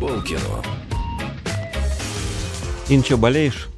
Полкино. Ин, что, болеешь?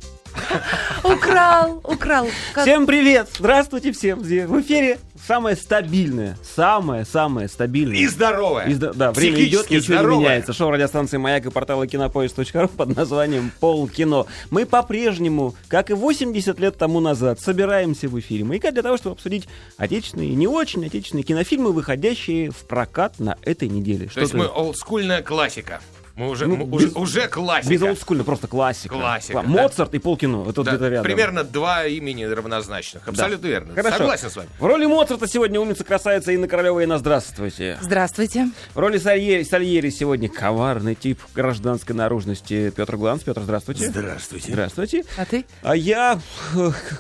Украл, украл. Как- Всем привет! Здравствуйте всем! В эфире самое стабильное, самое-самое стабильное. И здоровая. И да, время идет, ничего не здоровая. меняется. Шоу радиостанции «Маяк» и портала кинопоиск.ру под названием «Полкино». Мы по-прежнему, как и 80 лет тому назад, собираемся в эфире «Маяка» для того, чтобы обсудить отечественные и не очень отечественные кинофильмы, выходящие в прокат на этой неделе. То есть Что-то мы олдскульная классика. Мы уже, Ну, мы без- уже классика. Без олдскульно, просто классика. Классика, Кла- да. Моцарт и полкино. Это вот Да, где-то рядом. примерно два имени равнозначных. Абсолютно верно. Хорошо. Согласен с вами. В роли Моцарта сегодня умница красавица Инна Королева. Инна, здравствуйте. Здравствуйте. В роли Сальери, Сальери сегодня коварный тип гражданской наружности Петр Гланс. Петр, здравствуйте. Здравствуйте. Здравствуйте. А ты? А я...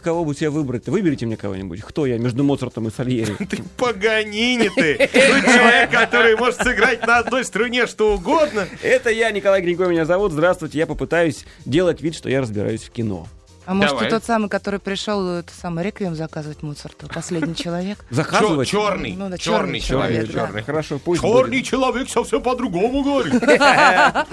Кого бы тебе выбрать-то? Выберите мне кого-нибудь. Кто я между Моцартом и Сальери? Ты Паганини ты. Ты человек, который может сыграть на одной струне что угодно. Это я, Николай Гринько меня зовут. Здравствуйте. Я попытаюсь делать вид, что я разбираюсь в кино. А может, Давай. ты тот самый, который пришел это самый реквием заказывать Моцарту? Последний человек? Заказывать? Черный. Ну да, черный черный человек. человек, да. Черный. Хорошо, пусть Черный будет. человек совсем по-другому говорит.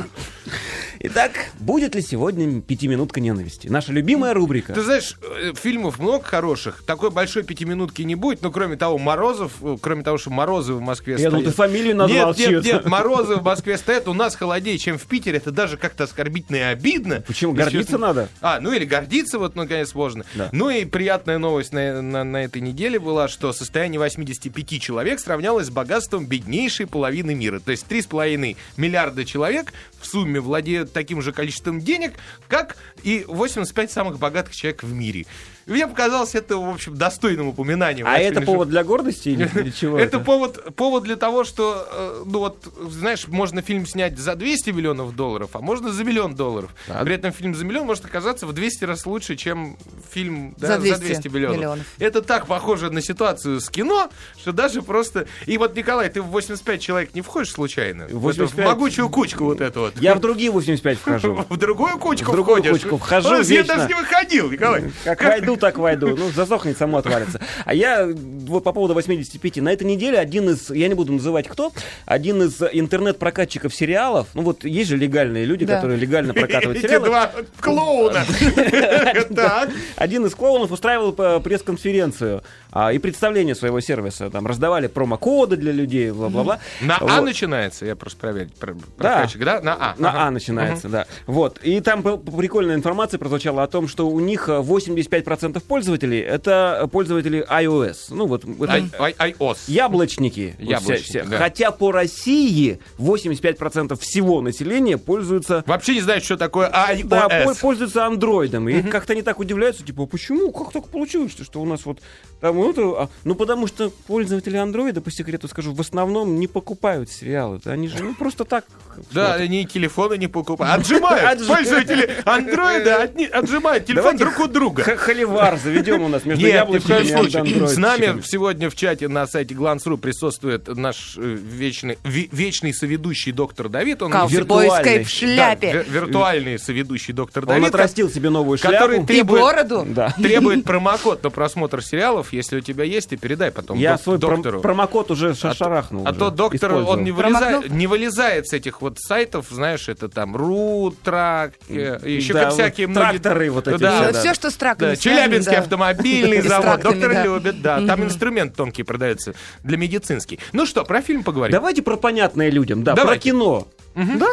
Итак, будет ли сегодня пятиминутка ненависти? Наша любимая рубрика. Ты знаешь, э, фильмов много хороших. Такой большой пятиминутки не будет. Но кроме того, Морозов, э, кроме того, что Морозы в Москве Я думал, ты стоят. фамилию назвал Нет, нет, нет, Морозы в Москве стоят у нас холоднее, чем в Питере. Это даже как-то оскорбительно и обидно. Почему? Гордиться надо? А, ну или гордиться, вот, наконец, можно. Да. Ну и приятная новость на, на- на этой неделе была, что состояние 85 человек сравнялось с богатством беднейшей половины мира. То есть 3,5 миллиарда человек в сумме владеют таким же количеством денег, как и 85 самых богатых человек в мире. И Мне показалось это, в общем, достойным упоминанием. А это повод для гордости или или чего? это повод, повод для того, что, э, ну вот, знаешь, можно фильм снять за 200 миллионов долларов, а можно за миллион долларов. Так. При этом фильм за миллион может оказаться в 200 раз лучше, чем фильм да, За 200 миллионов. миллионов. Это так похоже на ситуацию с кино, что даже просто... И вот, Николай, ты в 85 человек не входишь случайно? В, эту- в 85? могучую кучку вот эту вот. Я в другие 85 вхожу. В другую кучку В другую входишь? кучку вхожу Я вечно. даже не выходил, Николай. Как войду, так войду. Ну, засохнет, само отвалится. А я вот по поводу 85. На этой неделе один из, я не буду называть кто, один из интернет-прокатчиков сериалов, ну вот есть же легальные люди, Да. которые легально прокатывают Эти сериалы. два клоуна. Так. Один из клоунов устраивал э, пресс-конференцию а, и представление своего сервиса. Там раздавали промокоды для людей, бла-бла-бла. На А Вот. начинается, я просто проверить. про- да? На А. На Ага. А начинается, да. Вот. И там прикольная информация прозвучала о том, что у них э, 85% пользователей это пользователи iOS. Ну вот это iOS. яблочники. Яблочники, все- все. да. Хотя по России 85% всего населения пользуются Вообще не знаю, что такое iOS. да, пол- пользуются андроидом. И как-то они так удивляются, типа, «А почему? Как так получилось, что у нас вот там это... а?» Ну, потому что пользователи андроида, по секрету скажу, в основном не покупают сериалы. Они же, ну, просто так... Да, смотрят. они телефоны не покупают. Отжимают. Отжи- Пользователи андроида отжимают телефон Давайте друг у друга. Х- Холивар заведем у нас между коем и. С нами сегодня в чате на сайте Glance.ru присутствует наш э, вечный, вечный соведущий доктор Давид. Он виртуальный. в шляпе. Виртуальный соведущий доктор Он Давид. отрастил себе новую шляпу. который И требует, бороду. Да. требует промокод на просмотр сериалов. Если у тебя есть, ты передай потом Я док- свой доктору. промокод уже ша- шарахнул. А уже, то доктор, он не вылезает, не вылезает с этих вот сайтов, знаешь, это там РУ, ТРАК, э, еще Да, как всякие вот многие... тракторы вот эти Да, все, да. Все, что с траками Да, связано, Челябинский да. автомобильный завод. Доктор да. любит, да. Там инструмент тонкий продается для медицинский. Ну что, про фильм поговорим. Давайте про понятное людям, да, Давайте. про кино. Да?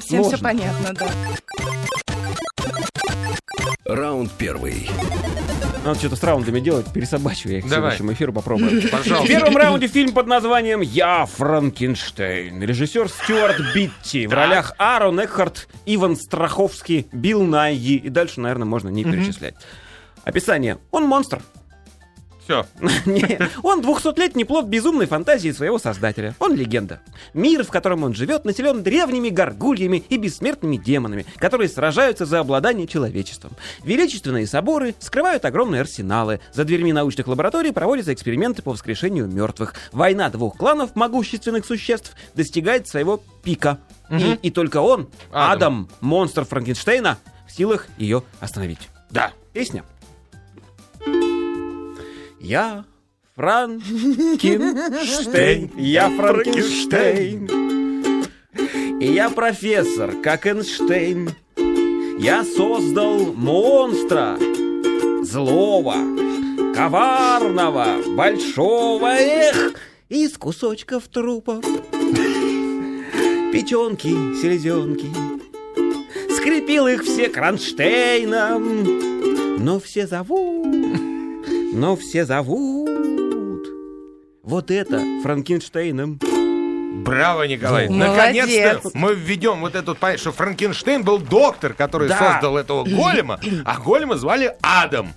Всем все понятно, да. Раунд первый. Надо что-то с раундами делать, пересобачиваю я их Давай. следующему эфиру попробую. В Пожалуйста. первом раунде фильм под названием «Я Франкенштейн». Режиссер Стюарт Битти. В ролях Аарон Экхарт, Иван Страховский, Билл Найи. И дальше, наверное, можно не перечислять. Описание. Он монстр. Все. Он 200-летний плод безумной фантазии своего создателя. Он легенда. Мир, в котором он живет, населен древними горгульями и бессмертными демонами, которые сражаются за обладание человечеством. Величественные соборы скрывают огромные арсеналы. За дверьми научных лабораторий проводятся эксперименты по воскрешению мертвых. Война двух кланов могущественных существ достигает своего пика. И, и только он, Адам. Адам, монстр Франкенштейна, в силах ее остановить. Да. Песня. Я Франкенштейн, я Франкенштейн. И я профессор, как Эйнштейн. Я создал монстра, злого, коварного, большого, эх, из кусочков трупов. Печенки, селезенки, скрепил их все кронштейном. Но все зовут, но все зовут. Вот это Франкенштейном. Браво, Николай. Наконец-то мы введем вот эту понятие, что Франкенштейн был доктор, который Да. создал этого голема, а голема звали Адам.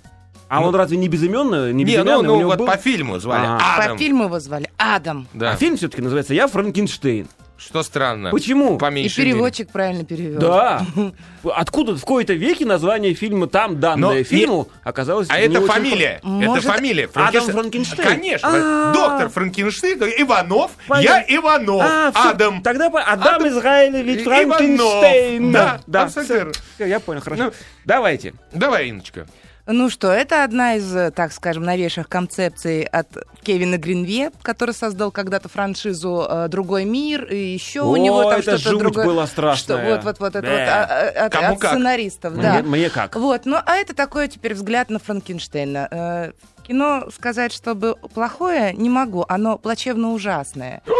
А он разве не безыменный? Не, Не, ну, безымянный? ну вот был- по фильму звали Ага. Адам. По фильму его звали Адам. Да. А фильм все-таки называется «Я Франкенштейн». Что странно. Почему? По И меньшей мере. переводчик правильно перевел. Да. Откуда в кои-то веке название фильма там данное Но и- фильму оказалось А не это очень фамилия. Может, это фамилия. Адам Франкенштейн? Конечно. А. Доктор Франкенштейн. Иванов. Понятно. Я Иванов. А, Адам. Тогда Адам, Адам Израилевич И- Франкенштейн. Да. Всё, я понял, хорошо. Ну. Давайте. Давай, Инночка. Ну что, это одна из, э, так скажем, новейших концепций от Кевина Гринве, который создал когда-то франшизу э, «Другой мир», и еще у О, него там это что-то другое. была Что, страшная. вот, вот, вот, это вот а, а, от, Кому от как? сценаристов, Мне, да. мне как? Вот, ну а это такой теперь взгляд на Франкенштейна. Кино сказать, чтобы плохое, не могу. Оно плачевно ужасное.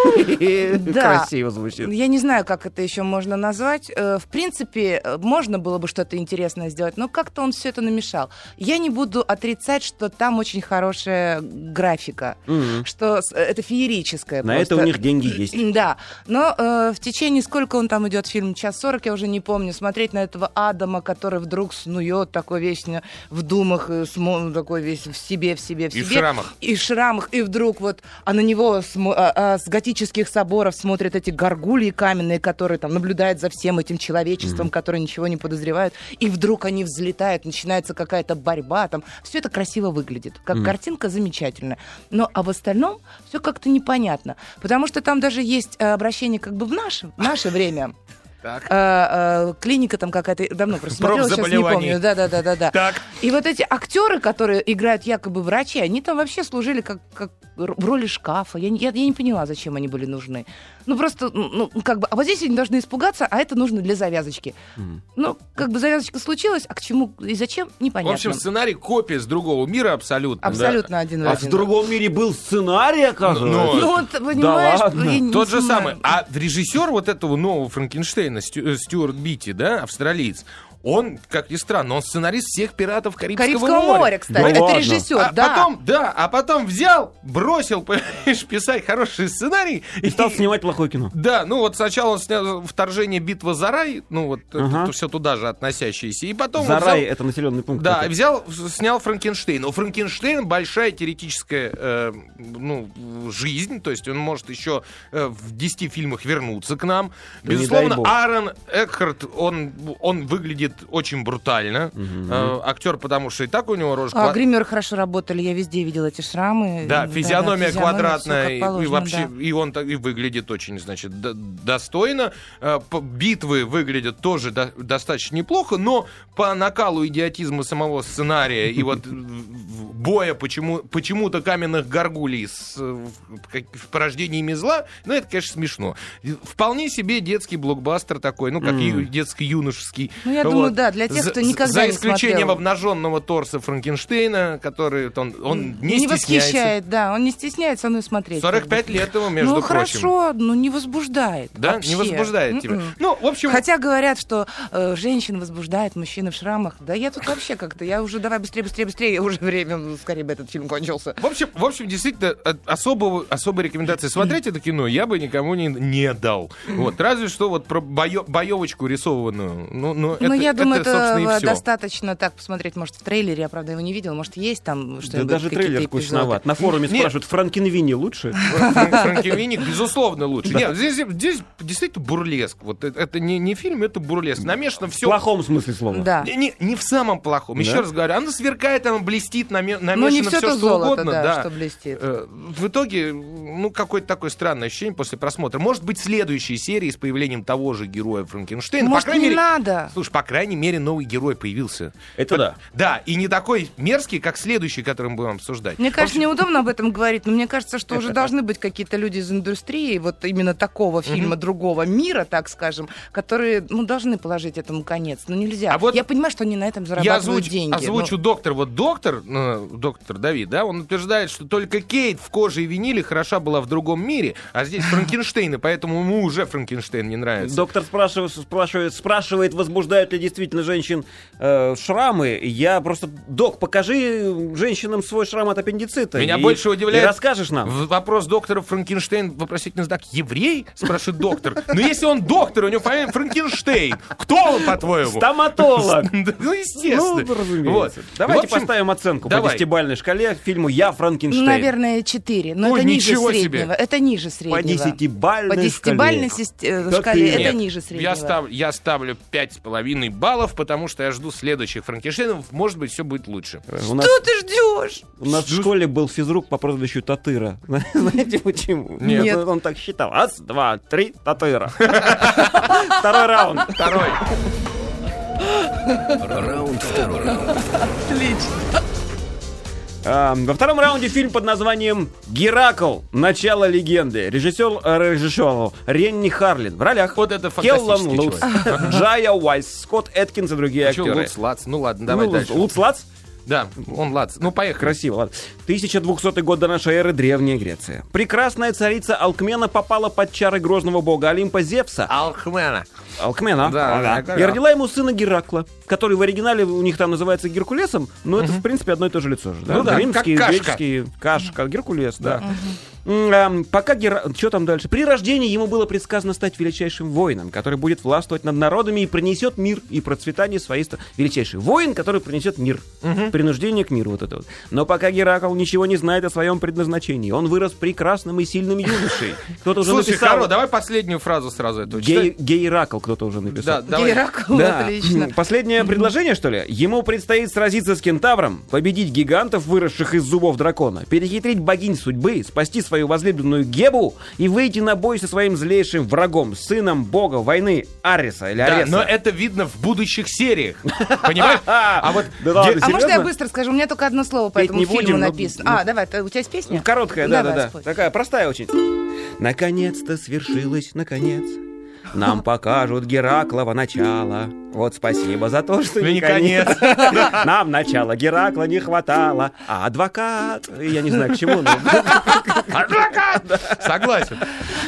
Да. Красиво звучит. Я не знаю, как это еще можно назвать. Э, В принципе, э, можно было бы что-то интересное сделать, но как-то он все это намешал. Я не буду отрицать, что там очень хорошая графика, что э, это феерическое. На просто. это у них деньги есть. Да, но э, в течение сколько он там идет фильм, час сорок, я уже не помню, смотреть на этого Адама, который вдруг снует такой весь в думах, такой весь в себе, в себе, в И в себе. шрамах. И в шрамах, и вдруг вот, а на него смо- а- а с готических соборов смотрят эти горгульи каменные, которые там наблюдают за всем этим человечеством, которые ничего не подозревают, и вдруг они взлетают, начинается какая-то борьба, там все это красиво выглядит, как картинка замечательная. Но а в остальном все как-то непонятно, потому что там даже есть э, обращение как бы в наше, в наше время. Так. Э, э, клиника там какая-то давно просто смотрела, сейчас не помню. Да, да, да, да, да. Так. И вот эти актеры, которые играют якобы врачи, они там вообще служили как, как в роли шкафа. Я, не- я, я не поняла, зачем они были нужны. Ну просто, ну как бы, а вот здесь они должны испугаться, а это нужно для завязочки. Ну, как бы завязочка случилась, а к чему и зачем, В непонятно. общем, сценарий копия с другого мира абсолютно. Абсолютно один в А один. в другом мире был сценарий, оказывается. Ну вот, понимаешь, ладно. я не Тот же самый. А режиссер вот этого нового Франкенштейна, Стюарт Битти, да, австралиец, он, как ни странно, он сценарист всех пиратов Карибского, Карибского моря, кстати. Да это ладно. режиссер, А да. потом, да, а потом взял, бросил, понимаешь, писать хороший сценарий. И стал снимать плохое кино. Да, ну вот сначала он снял «Вторжение. Битва за рай», ну вот Ага. все туда же относящееся, и потом Зарай взял- это населенный пункт. Да, такой. взял, снял Франкенштейн. У Франкенштейна большая теоретическая э, ну, жизнь, то есть он может еще э, в 10 фильмах вернуться к нам. Да Безусловно. Аарон Экхарт, он, он выглядит очень брутально. Э, актер, потому что и так у него рожа... А, ква- гримеры хорошо работали, я везде видела эти шрамы. да, физиономия физиономия, квадратная, и- как и, положено, вообще, да. и он так и выглядит очень, значит, достойно. Э, по- Битвы выглядят тоже до- достаточно неплохо, но по накалу идиотизма самого сценария и вот боя почему, почему-то каменных горгулей с э, в- порождениями зла, ну, это, конечно, смешно. Вполне себе детский блокбастер такой, ну, как ю- детско-юношеский. Ну, я думаю, да, для тех, За- кто никогда За не исключением смотрел. обнаженного торса Франкенштейна, который он, он не, не стесняется. восхищает, да, он не стесняется, ну и смотреть. 45 лет ему, между ну прочим. хорошо, ну не возбуждает. Да, вообще. не возбуждает тебя. Мгм. Ну, в общем, Хотя говорят, что э, женщин возбуждает, мужчины в шрамах. Да я тут вообще как-то, я уже давай быстрее, быстрее, быстрее, уже время, ну, скорее бы этот фильм кончился. в общем, в общем, действительно, особого, особой рекомендации смотреть это кино я бы никому не, не дал. Вот, разве что вот про боевочку рисованную. Ну, ну, это, ну, я думаю, это, и э, достаточно так посмотреть, может, в трейлере, я, правда, его не видел, может, есть там Да что-нибудь, даже какие-то трейлер эпизоды. скучноват. На форуме Нет. спрашивают, Франкенвини лучше? Фран- Франкенвини, безусловно, лучше. Нет, здесь, здесь действительно бурлеск. Вот это, это не, не фильм, это бурлеск. Намешано В все. плохом смысле слова. Да. Не, не- не в самом плохом. Еще Да? раз говорю, оно сверкает, оно блестит, наме- намешано Ну, не все все, то что золото, угодно. да, да. что блестит. Э, В итоге, ну, какое-то такое странное ощущение после просмотра. Может быть, следующие серии с появлением того же героя Франкенштейна. Может, по крайней не мере, надо? Слушай, по крайней крайней мере, новый герой появился. Это да. Да, и не такой мерзкий, как следующий, который мы будем обсуждать. Мне кажется, общем, неудобно об этом говорить, но мне кажется, что уже должны быть какие-то люди из индустрии, вот именно такого фильма, другого мира, так скажем, которые, ну, должны положить этому конец. Ну, нельзя. А вот Я понимаю, что они на этом Я зарабатывают озвучу, деньги. озвучу но- доктор. Вот доктор, э, доктор Давид, да, он утверждает, что только Кейт в коже и виниле хороша была в другом мире, а здесь Франкенштейн, и поэтому ему уже Франкенштейн не нравится. Доктор спрашивает, спрашивает, спрашивает, возбуждают ли действительно женщин э, шрамы. Я просто, док, покажи женщинам свой шрам от аппендицита. Меня и- больше удивляет- И расскажешь нам. Вопрос доктора Франкенштейн, вопросительный знак, еврей? Спрашивает доктор. Но если он доктор, у него фамилия Франкенштейн, кто он, по-твоему? Стоматолог. Ну, естественно. Ну, разумеется. Давайте поставим оценку по давай. десятибальной шкале фильму «Я Франкенштейн». Ну, наверное, 4. Но это ниже ничего себе. среднего. Это ниже среднего. По десятибальной По десятибальной шкале. э, шкале это ниже среднего. Я, став- я ставлю пять с половиной баллов, потому что я жду следующих Франкенштейнов. Может быть, все будет лучше. У нас, Что ты ждешь? у нас в школе был физрук по прозвищу Татыра. Знаете почему? Нет. Он, он так считал. Раз, два, три, Татыра. Второй раунд. Второй. Раунд второй. А, во втором раунде фильм под названием «Геракл. Начало легенды». Режиссер, э, режиссер Ренни Харлин. В ролях Вот это Келлан Лутц, Джая Уайс, Скотт Эткинс и другие А актеры. Луц, Лац? Ну ладно, давай Ну, дальше. Лутц Лац? Да, он Лац. Ну, поехали. Красиво, ладно. 1200 год до нашей эры, Древняя Греция. Прекрасная царица Алкмена попала под чары грозного бога Олимпа Зевса. Алхмена. Алкмена. Да, да, И родила ему сына Геракла, который в оригинале у них там называется Геркулесом, но это, в принципе, одно и то же лицо же. Да? Ну да, Римский, как кашка. греческий, кашка, Геркулес, да. М, ам, Пока Гера... Что там дальше? При рождении ему было предсказано стать величайшим воином, который будет властвовать над народами и принесет мир и процветание своей страны. Величайший воин, который принесет мир. Принуждение к миру вот это вот. Но пока Геракл ничего не знает о своем предназначении, он вырос прекрасным и сильным юношей. Кто-то уже Слушай, написал... Харо, давай последнюю фразу сразу эту. Гей... Гейракл кто-то уже написал. Да, давай. Геракл, Да. отлично. Последнее предложение, что ли? Ему предстоит сразиться с кентавром, победить гигантов, выросших из зубов дракона, перехитрить богинь судьбы, спасти свою возлюбленную Гебу и выйти на бой со своим злейшим врагом, сыном бога войны Ариса или Да, Ареса. но это видно в будущих сериях. Понимаешь? А вот Да А может, я быстро скажу? У меня только одно слово по этому фильму написано. А, давай, у тебя есть песня? Ну, Короткая, да, да, да. спой. Такая простая очень. Наконец-то свершилось, наконец. Нам покажут Гераклова начало. Вот спасибо за то, что не не конец. Нам начала Геракла не хватало. А адвокат... Я не знаю, к чему. но- Адвокат! Согласен.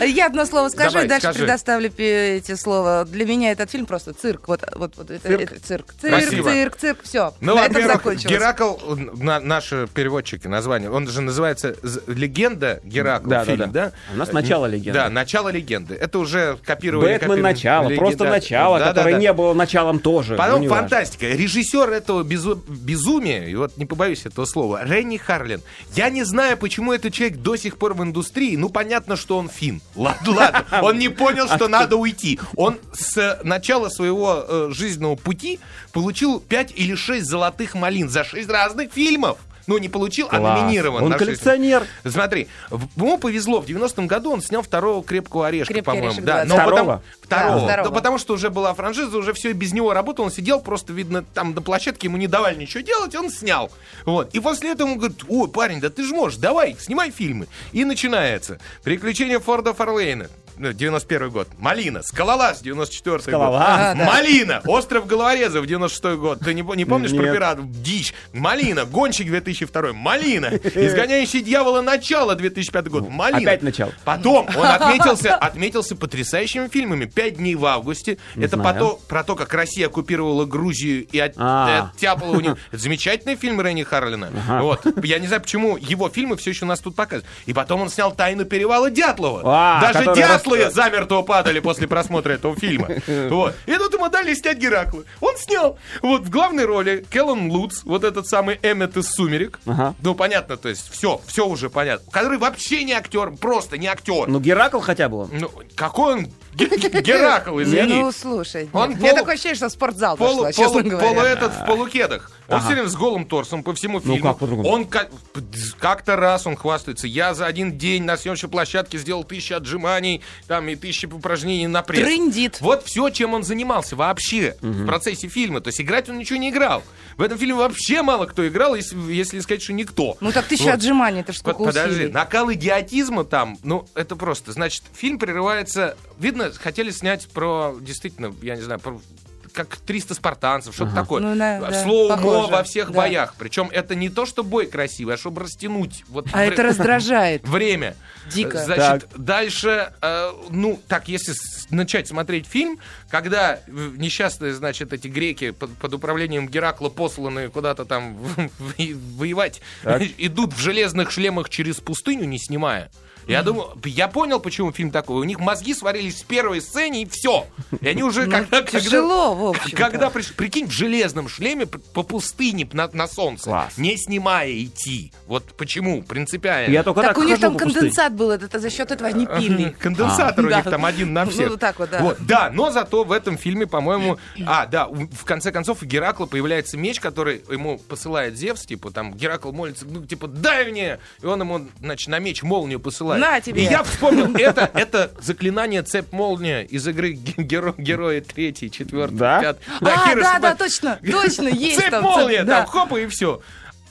Я одно слово скажу, и дальше предоставлю эти слова. Для меня этот фильм просто цирк. Вот, вот, вот это, Цирк. цирк. Цирк, цирк, цирк, все. Ну, на этом во-первых, закончилось. Геракл, на- наши переводчики название, он же называется «Легенда Геракл», Да, да, фильм, да. да? У нас «Начало легенды». Да, «Начало легенды». Это уже копировали... Бэтмен начало, просто начало, которое не было началом тоже. Потом ну, неважно. фантастика. Режиссер этого безу- безумия, и вот не побоюсь этого слова, Ренни Харлин. Я не знаю, почему этот человек до сих пор в индустрии. Ну, понятно, что он фин. Ладно, ладно. Он не понял, что надо уйти. Он с начала своего э, жизненного пути получил 5 или 6 золотых малин за 6 разных фильмов. Ну, не получил, а Класс. номинирован. Он на коллекционер. Смотри, в- ему повезло. В 90-м году он снял второго крепкого орешка, «Крепкий по-моему. орешек» Да, 20. но Второго? потом- второго. Да, второго. Да, потому что уже была франшиза, уже все без него работал. Он сидел, просто, видно, там до площадки ему не давали ничего делать, он снял. Вот. И после этого он говорит, ой, парень, да ты же можешь, давай, снимай фильмы. И начинается. Приключения Форда Фарлейна. Ну, 91 год. Малина. Скалолаз, 94 Скалолаз. год. Да. Малина. Остров Головорезов, 96 год. Ты не, не помнишь про Нет. пиратов? Дичь. Малина. Гонщик 2002. Малина. Изгоняющий дьявола начало 2005 год. Малина. Опять начало. Потом он отметился, отметился потрясаими фильмами. «Пять дней в августе». Не Это знаю. про то, про то, как Россия оккупировала Грузию и от- А. оттяпала у них. Это замечательный фильм Ренни Харлина. Ага. Вот. Я не знаю, почему его фильмы все еще у нас тут показывают. И потом он снял «Тайну перевала Дятлова». А, Даже который рас- замертво падали после просмотра этого фильма. Вот. И тут ему дали снять Геракла. Он снял. Вот в главной роли Келлан Лутц, вот этот самый Эммет из «Сумерек». Ага. Ну, понятно, то есть все, все уже понятно. Который вообще не актер, просто не актер. Ну, Геракл хотя бы он. Ну, какой он Ге- Ге- Геракл, извини. Ну, слушай. Он меня полу- такое ощущение, что в спортзал пошла, честно полу- говоря. полу этот в полукедах. Он Ага. все время с голым торсом по всему Ну, фильму. как по-другому? Он как- как-то раз он хвастается. Я за один день на съемочной площадке сделал тысячу отжиманий, там и тысячи упражнений на пресс. Трындит. Вот все, чем он занимался. вообще в процессе фильма. То есть играть он ничего не играл. В этом фильме вообще мало кто играл, если, если сказать, что никто. Ну так тысяча Вот. отжиманий, это ж Под- сколько Подожди, усилий. накал идиотизма там, ну, это просто. Значит, фильм прерывается... Видно, хотели снять про, действительно, я не знаю, про как 300 спартанцев, что-то такое. Ну, да, да, Слоумо во всех да. боях. Причем это не то, что бой красивый, а чтобы растянуть. Вот А вре- это раздражает. время. Дико. Значит, дальше, э, ну, так, если начать смотреть фильм, когда несчастные, значит, эти греки под, под управлением Геракла посланы куда-то там в- в- воевать, Так. идут в железных шлемах через пустыню, не снимая. Я думаю, я понял, почему фильм такой. У них мозги сварились в первой сцене, и все. И они уже, Ну, когда, тяжело, в общем когда прикинь, в железном шлеме по пустыне на, солнце, не снимая идти. Вот почему, принципиально. Я только Так у них там конденсат был, это, за счет этого они пили. Конденсатор у них там один на Ну, всех. вот так вот, да. Да, но зато в этом фильме, по-моему... А, да, в конце концов у Геракла появляется меч, который ему посылает Зевс, типа, там, Геракл молится, ну, типа, дай мне! И он ему, значит, на меч молнию посылает. На тебе! И я вспомнил, это, это заклинание цепь-молния из игры Ге- Геро- Герои третий, четвертый, Да? пятый. А, да, Хироси да, Мат- точно, точно, есть там. Цепь-молния, цепь, да. там, хоп, и все.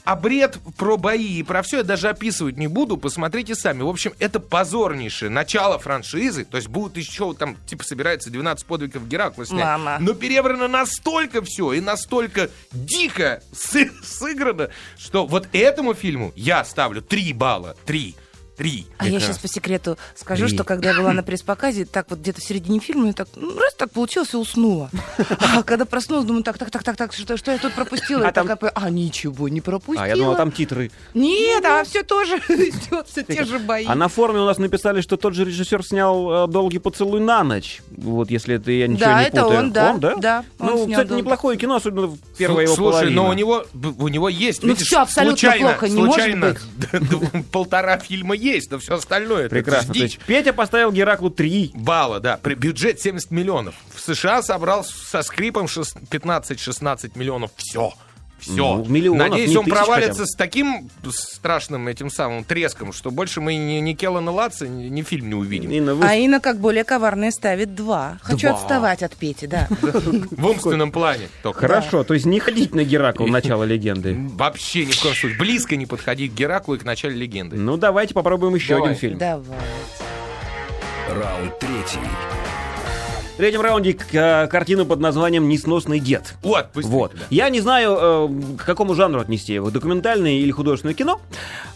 А бред про бои и про все я даже описывать не буду, посмотрите сами. В общем, это позорнейшее начало франшизы. То есть будут еще там, типа, собирается 12 подвигов Геракла снять. Мама. Но переврано настолько все и настолько дико сы- сыграно, что вот этому фильму я ставлю 3 балла. 3. 3. А я сейчас по секрету скажу, Три. что когда я была на пресс-показе, так вот где-то в середине фильма, я так, ну, раз так получилось, и уснула. А когда проснулась, думаю, так, так, так, так, так, что, что я тут пропустила? А там- такая, а ничего не пропустила. А, я думал, там титры. Нет, а все тоже идет, все те же бои. А на форуме у нас написали, что тот же режиссер снял э, «Долгий поцелуй на ночь». Вот, если это я ничего Да, не это путаю. он, да, да? да, он ну, кстати, «Долгий неплохое кино, особенно в первая его Слушай, но у него, у него есть, Ну, видишь, всё абсолютно случайно, плохо не может случайно быть. полтора фильма есть, но все остальное это Прекрасно. дичь. То есть Петя поставил Гераклу 3. балла, да. При бюджет 70 миллионов. В США собрал со скрипом шест- 15-16 миллионов. Все. Все. Ну, Надеюсь, он провалится хотя бы. с таким страшным этим самым треском, что больше мы ни, ни Келлана Латца, ни, ни фильм не увидим. Инна, вы- А Инна, как более коварная, ставит два. Хочу Два. отставать от Пети, да. В умственном плане. Хорошо, то есть не ходить на Геракл начало легенды. Вообще ни в коем случае. Близко не подходить к Гераклу и к началу легенды. Ну, давайте попробуем еще один фильм. Давай. Раунд третий. В третьем раунде к- э, картину под названием «Несносный дед». Вот, быстрее, Вот. да. Я не знаю, э, к какому жанру отнести его, документальное или художественное кино.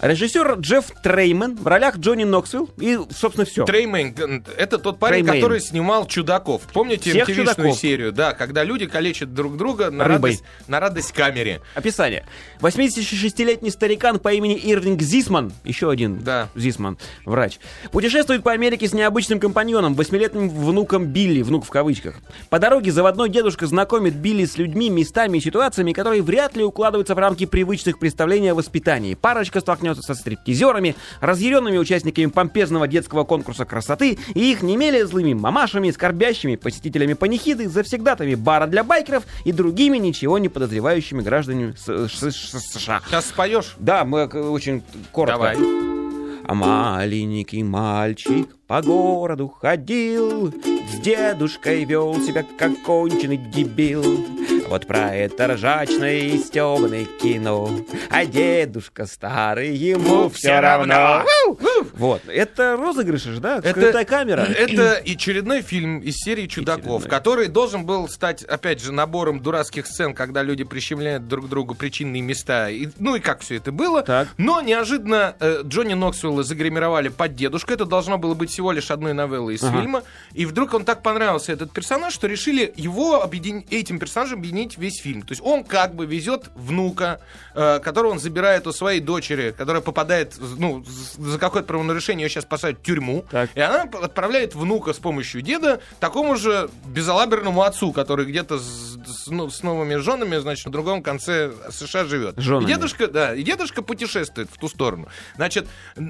Режиссер Джефф Треймен в ролях Джонни Ноксвилл и, собственно, все. Треймейн, это тот парень, Треймейн. который снимал чудаков. Помните Всех чудаков. серию? Да, когда люди калечат друг друга на Рыбой. радость, на радость камере. Описание. 86-летний старикан по имени Ирвинг Зисман, еще один Да. Зисман, врач, путешествует по Америке с необычным компаньоном, восьмилетним внуком Билли, внук в кавычках. По дороге заводной дедушка знакомит Билли с людьми, местами и ситуациями, которые вряд ли укладываются в рамки привычных представлений о воспитании. Парочка столкнется со стриптизерами, разъяренными участниками помпезного детского конкурса красоты и их не менее злыми мамашами, скорбящими посетителями панихиды, завсегдатами бара для байкеров и другими ничего не подозревающими гражданами США. Сейчас споешь? Да, мы э, очень коротко. Давай. А маленький мальчик по городу ходил, С дедушкой вел себя, как конченый дебил. Вот про это ржачное и стебное кино, А дедушка старый, ему все равно. Вот, это розыгрыши же, да? Скрытая камера. Это очередной фильм из серии «Чудаков», Очередной. который должен был стать, опять же, набором дурацких сцен, когда люди прищемляют друг другу причинные места. И, ну и как все это было. Так. Но неожиданно э, Джонни Ноксвилла загримировали под дедушку. Это должно было быть всего лишь одной новеллой из Ага. фильма. И вдруг он так понравился, этот персонаж, что решили его объедин- этим персонажем объединить весь фильм. То есть он как бы везет внука, э, которого он забирает у своей дочери, которая попадает, ну, за какое-то правонарушение ее сейчас посадят в тюрьму. Так. И она отправляет внука с помощью деда такому же безалаберному отцу, который где-то с, с ну, с новыми женами, значит, на другом конце США живет. Женами. И дедушка, да, и дедушка путешествует в ту сторону. Значит,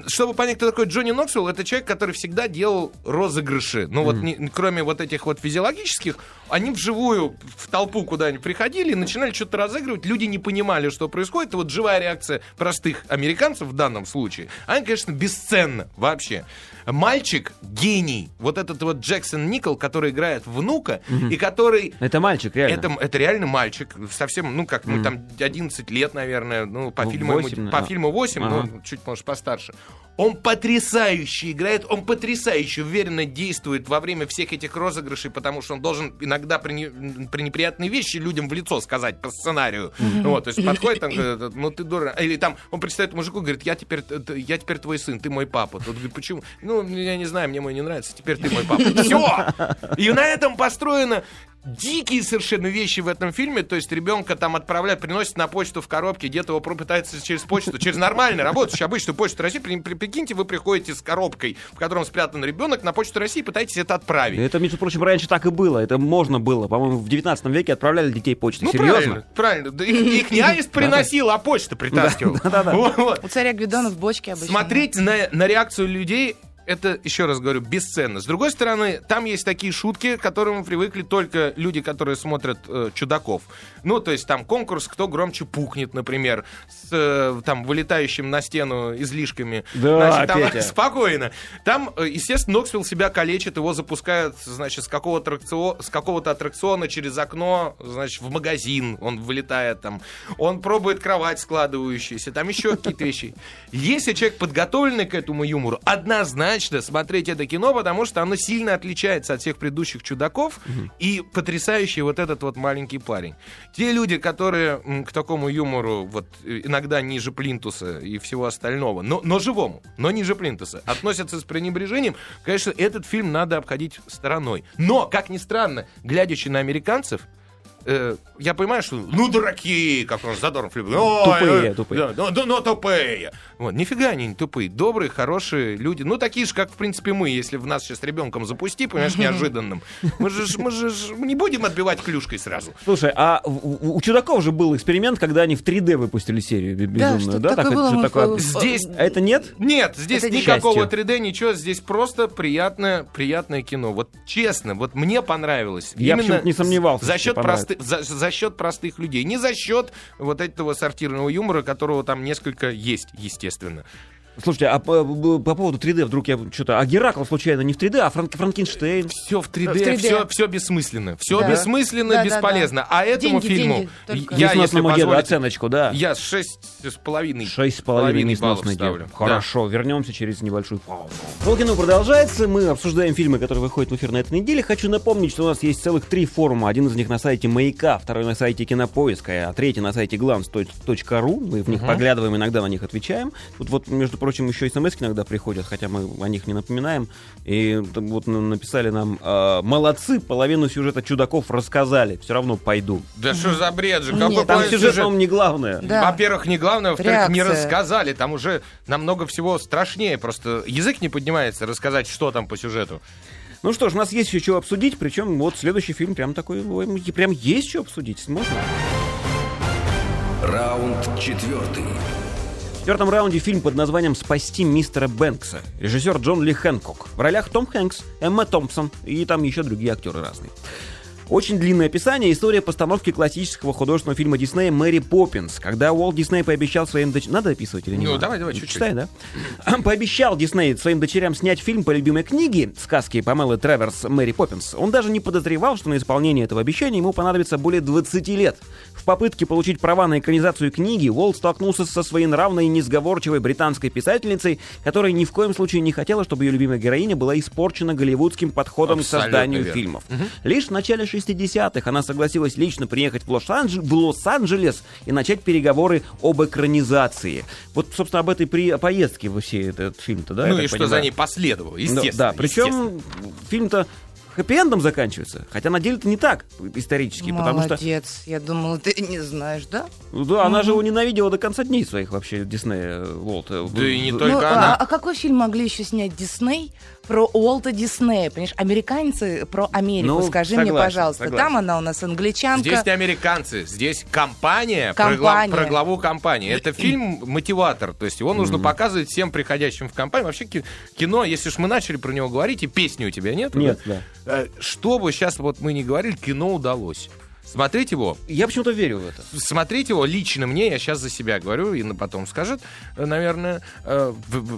чтобы понять, кто такой Джонни Ноксвилл, это человек, который всегда делал розыгрыши. Ну вот, не- кроме вот этих вот физиологических, они вживую в толпу куда-нибудь приходили и начинали что-то разыгрывать. Люди не понимали, что происходит. И вот живая реакция простых американцев в данном случае, она, конечно, бесценна вообще. Мальчик гений. Вот этот вот Джексон Никол, который играет внука, и который Это мальчик, реально. это, это реально мальчик, совсем, ну как, ну там 11 лет, наверное, ну по Ну, фильму, ему- 8, по а. фильму 8, Ага. ну чуть, может, постарше. Он потрясающе играет, он потрясающе уверенно действует во время всех этих розыгрышей, потому что он должен иногда при, при неприятные вещи людям в лицо сказать по сценарию. Вот, то есть подходит там, говорит, ну ты дура. Или там он представит мужику, говорит, я теперь, я теперь твой сын, ты мой папа. Тот говорит, почему? Ну, я не знаю, мне мой не нравится, теперь ты мой папа. Все! И на этом построено дикие совершенно вещи в этом фильме. То есть ребенка там отправляют, приносят на почту в коробке, где-то его пытаются через почту, через нормальную работающую обычную почту России. При- при- Прикиньте, вы приходите с коробкой, в котором спрятан ребенок, на почту России, пытаетесь это отправить. Это, между прочим, раньше так и было. Это можно было. По-моему, в 19 веке отправляли детей почтой. Ну, Серьезно? правильно, правильно. Да их, их не аист приносил, а почта притаскивал. Да-да-да. Вот, вот. У царя Гвидона в бочке обычно. Смотреть на, на реакцию людей это, еще раз говорю, бесценно. С другой стороны, там есть такие шутки, к которым привыкли только люди, которые смотрят э, «Чудаков». Ну, то есть там конкурс «Кто громче пукнет», например, с э, там вылетающим на стену излишками. Да, там Петя. спокойно. Там, э, естественно, Ноксвилл себя калечит, его запускают, значит, с какого-то аттракциона, с какого-то аттракциона через окно, значит, в магазин он вылетает там. Он пробует кровать складывающуюся, там еще какие-то вещи. Если человек подготовленный к этому юмору, однозначно смотреть это кино, потому что оно сильно отличается от всех предыдущих чудаков и потрясающий вот этот вот маленький парень. Те люди, которые м, к такому юмору вот э, иногда ниже плинтуса и всего остального, но, но живому, но ниже плинтуса, относятся с пренебрежением, конечно, этот фильм надо обходить стороной. Но, как ни странно, глядячи на американцев, э, я понимаю, что ну дураки, как он Задорнов любит. Тупые, э, тупые. да, ну, да, ну, тупые. Вот, нифига они не тупые. Добрые, хорошие люди. Ну, такие же, как, в принципе, мы, если в нас сейчас ребенком запусти, понимаешь, неожиданным. Мы же, мы же ж не будем отбивать клюшкой сразу. Слушай, а у, у чудаков же был эксперимент, когда они в 3D выпустили серию бе- Да, безумную, да? такое Так, было, что мы такое? в- Здесь А это нет? Нет, здесь Это никакого счастье. 3D, ничего, здесь просто приятное, приятное кино. Вот честно, вот мне понравилось. Я Именно не сомневался, За счет, тебе просты- за, за счет простых людей. Не за счет вот этого сортирного юмора, которого там несколько есть, естественно. Слушайте, а по, по поводу 3D вдруг я что-то... А Геракл случайно не в 3D, а Франк- Франкенштейн? Все в 3D, В 3D. Все, все бессмысленно. Все Да. бессмысленно, Да, да, бесполезно. А этому Деньги, фильму деньги я, если позволите, оценочку, да. я шесть с половиной. Шесть с половиной баллов ставлю. Хорошо, вернемся через небольшую паузу. Полкино продолжается. Мы обсуждаем фильмы, которые выходят в эфир на этой неделе. Хочу напомнить, что у нас есть целых три форума. Один из них на сайте Маяка, второй на сайте Кинопоиска, а третий на сайте glance.ru. Мы в них поглядываем, иногда на них отвечаем. Тут вот, между прочим, еще и смс иногда приходят, хотя мы о них не напоминаем. И вот написали нам, э, молодцы, половину сюжета чудаков рассказали. Все равно пойду. Да что за бред же? Нет, Какой Там сюжет, сюжет? не главное. Да. Во-первых, не главное, во-вторых, не рассказали. Там уже намного всего страшнее. Просто язык не поднимается рассказать, что там по сюжету. Ну что ж, у нас есть еще что обсудить, причем вот следующий фильм прям такой, ой, прям есть что обсудить, можно? Раунд четвертый. В четвертом раунде фильм под названием «Спасти мистера Бэнкса». Режиссер Джон Ли Хэнкок. В ролях Том Хэнкс, Эмма Томпсон и там еще другие актеры разные. Очень длинное описание. История постановки классического художественного фильма Диснея «Мэри Поппинс». Когда Уолт Дисней пообещал своим дочерям... Надо описывать или не Ну, надо? давай, давай, чуть-чуть. Читай, да? Пообещал Дисней своим дочерям снять фильм по любимой книге сказки Памелы Треверс «Мэри Поппинс». Он даже не подозревал, что на исполнение этого обещания ему понадобится более 20 лет. В попытке получить права на экранизацию книги Уолт столкнулся со своей нравной и несговорчивой британской писательницей, которая ни в коем случае не хотела, чтобы ее любимая героиня была испорчена голливудским подходом Абсолютно к созданию верно. фильмов. Лишь в начале 60-х она согласилась лично приехать в, Лос-Анджелес, Лос-Анджелес и начать переговоры об экранизации. Вот, собственно, об этой при... поездке во все этот фильм-то, да? ну и что понимаю? за ней последовало, Ну, естественно. Да, естественно. причем фильм-то хэппи-эндом заканчивается. Хотя на деле-то не так исторически, потому что Молодец. Я думала, ты не знаешь, да? ну да, она же его ненавидела до конца дней своих вообще, Диснея, Уолт. Да и не Ну, только а, она. а какой фильм могли еще снять Дисней про Уолта Диснея, понимаешь? Американцы про Америку, Ну, скажи мне, согласен, пожалуйста. согласен. Там она у нас англичанка. Здесь не американцы, здесь компания, Про, Компания. гла- про главу компании. Это фильм мотиватор, то есть его нужно показывать всем приходящим в компанию. Вообще ки- кино, если уж мы начали про него говорить, и песни у тебя нет? Нет, да. Э, Что бы сейчас вот мы не говорили, кино удалось. Смотреть его, Я почему-то верю в это. смотреть его лично мне, я сейчас за себя говорю, Инна потом скажет, э, наверное, э,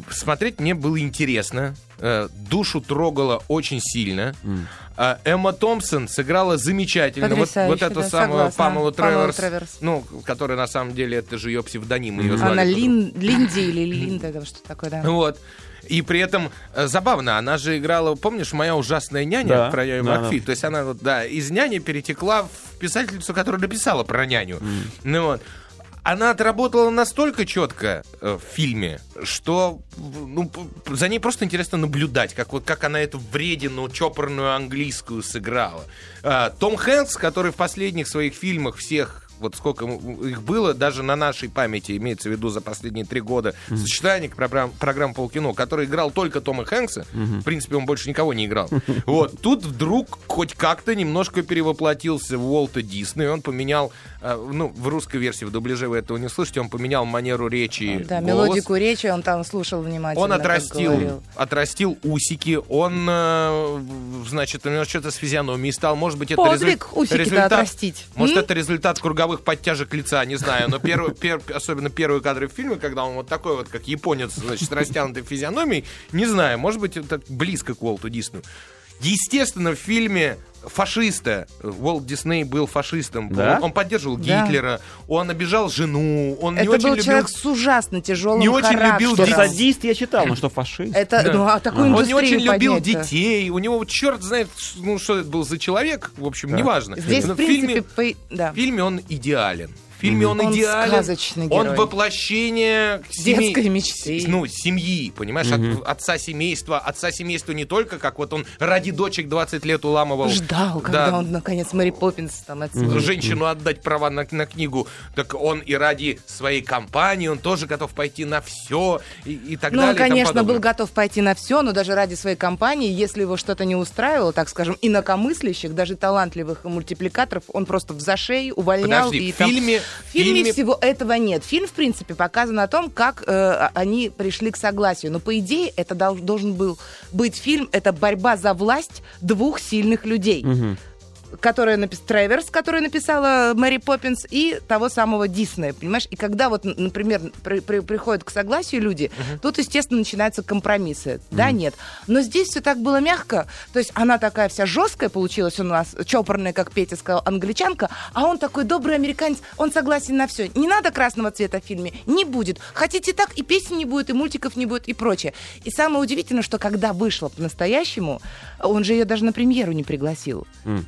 смотреть мне было интересно, э, душу трогало очень сильно. А Эмма Томпсон сыграла замечательно. Вот, Потрясающе, вот это да. Памела Памела Треверс, Треверс. ну, которая на самом деле это же ее псевдоним, ее звали. Она по-другому. Лин, Линди или Линда, что такое, да. Вот. И при этом э, забавно, она же играла, помнишь, моя ужасная няня Да, про Яю да, Макфи? да. То есть она вот, да, из няни перетекла в писательницу, которая написала про няню. Ну вот. Она отработала настолько четко э, в фильме, что ну, за ней просто интересно наблюдать, как, вот, как она эту вредину, чопорную английскую сыграла. А, Том Хэнкс, который в последних своих фильмах всех вот сколько их было, даже на нашей памяти, имеется в виду за последние три года, сочетание программ, программ полкино, который играл только Тома Хэнкса, в принципе, он больше никого не играл. Вот, тут вдруг хоть как-то немножко перевоплотился в Уолта Дисней, он поменял, э, ну, в русской версии, в дубляже вы этого не слышите, он поменял манеру речи, Да, голос. мелодику речи он там слушал внимательно. Он отрастил, отрастил усики, он, э, значит, у него что-то с физиономией стал. Может быть, это Подвиг резуль- усики-то результат... отрастить. Может, это результат круговых подтяжек лица, не знаю. Но первый, пер- особенно первые кадры в фильме, когда он вот такой вот, как японец, значит, с растянутой физиономией, не знаю, может быть, это близко к Уолту Диснею. Естественно, в фильме фашиста. Уолт Дисней был фашистом. Да? Он, он поддерживал Да. Гитлера, он обижал жену, он не Это очень был любил... человек с ужасно тяжелым не очень любил Что садист я читал, но что фашист? Это, Да. ну, а такую Он не очень любил детей. У него вот черт знает, ну что это был за человек. В общем, неважно. Здесь, Но в принципе, фильме, по- да. в фильме он идеален. В фильме он, Он идеален. сказочный Он герой. воплощение Детской семей- мечты. Ну, семьи, понимаешь, от- отца семейства. Отца семейства не только, как вот он ради дочек 20 лет уламывал. Ждал, когда Да. он, наконец, Мэри Поппинс там отсюда. женщину отдать права на, на книгу, так он и ради своей компании, он тоже готов пойти на все и, и так Ну, далее. он, тому конечно, был готов пойти на все, но даже ради своей компании, если его что-то не устраивало, так скажем, инакомыслящих, даже талантливых мультипликаторов, он просто в зашей увольнял. Подожди, и в там- фильме- В фильме фильме- всего этого нет. Фильм, в принципе, показан о том, как э, они пришли к согласию. Но, по идее, это дол- должен был быть фильм, это борьба за власть двух сильных людей. Которая написала Треверс, которая написала Мэри Поппинс, и того самого Диснея, понимаешь? И когда вот, например, при- при- приходят к согласию люди, тут, естественно, начинаются компромиссы. Да, нет. Но здесь все так было мягко. То есть она такая вся жесткая получилась у нас, чопорная, как Петя сказал, англичанка, а он такой добрый американец, он согласен на все. Не надо красного цвета в фильме, не будет. Хотите так, и песен не будет, и мультиков не будет, и прочее. И самое удивительное, что когда вышло по-настоящему, он же ее даже на премьеру не пригласил э,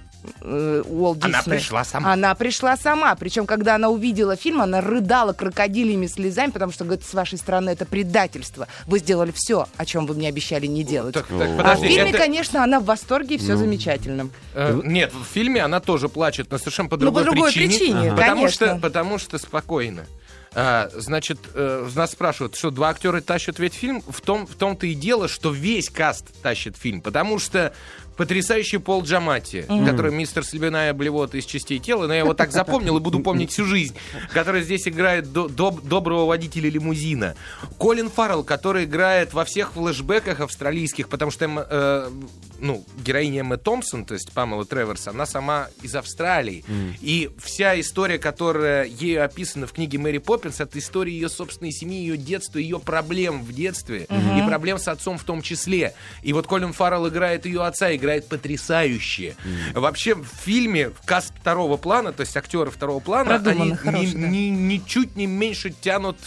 Уолт Она Дисней. пришла сама. Она пришла сама. Причем, когда она увидела фильм, она рыдала крокодилями слезами, потому что, говорит, с вашей стороны это предательство. Вы сделали все, о чем вы мне обещали не делать. Так, так, а в подожди, фильме, это- конечно, она в восторге, и все замечательно. Э, Нет, в фильме она тоже плачет, но совершенно по Ну, по другой, другой причине. причине, потому, конечно. что, потому что спокойно. А, значит, э, нас спрашивают, что два актера тащат весь фильм. В, том, в том-то и дело, что весь каст тащит фильм. Потому что потрясающий Пол Джамати, который мистер Слюбяная блевота из частей тела, но я его так запомнил и буду помнить всю жизнь, который здесь играет до- доб- доброго водителя лимузина. Колин Фаррелл, который играет во всех флешбеках австралийских, потому что э, ну, героиня Эмма Томпсон, то есть Памела Треверс, она сама из Австралии. И вся история, которая ею описана в книге Мэри Поппинс, это история ее собственной семьи, ее детства, ее проблем в детстве и проблем с отцом в том числе. И вот Колин Фаррелл играет ее отца, играет потрясающе. Вообще в фильме каст второго плана, то есть актеры второго плана, Продуманно, они хороший, ни- да. ни- ничуть не меньше тянут,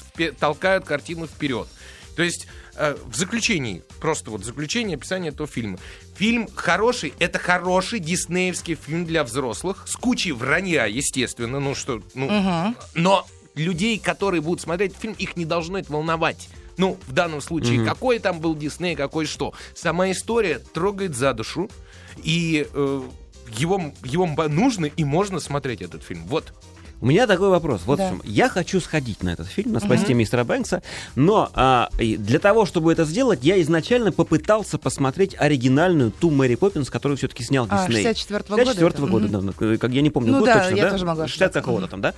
толкают картину вперед. То есть э, в заключении, просто вот заключение описание этого фильма. Фильм хороший, это хороший диснеевский фильм для взрослых, с кучей вранья, естественно, ну что, ну, но людей, которые будут смотреть фильм, их не должно это волновать. Ну, в данном случае, какой там был Дисней, какой что. Сама история трогает за душу, и э, его, его нужно и можно смотреть этот фильм. Вот. У меня такой вопрос. Вот Да. в чем. Я хочу сходить на этот фильм, на «Спасти мистера Бэнкса», но а, для того, чтобы это сделать, я изначально попытался посмотреть оригинальную ту Мэри Поппинс, которую все-таки снял А, Дисней. 64-го года 64 это? года, Мгм. да, как я не помню Ну год да, точно, я да? тоже могу 60 ошибаться. какого-то там, да?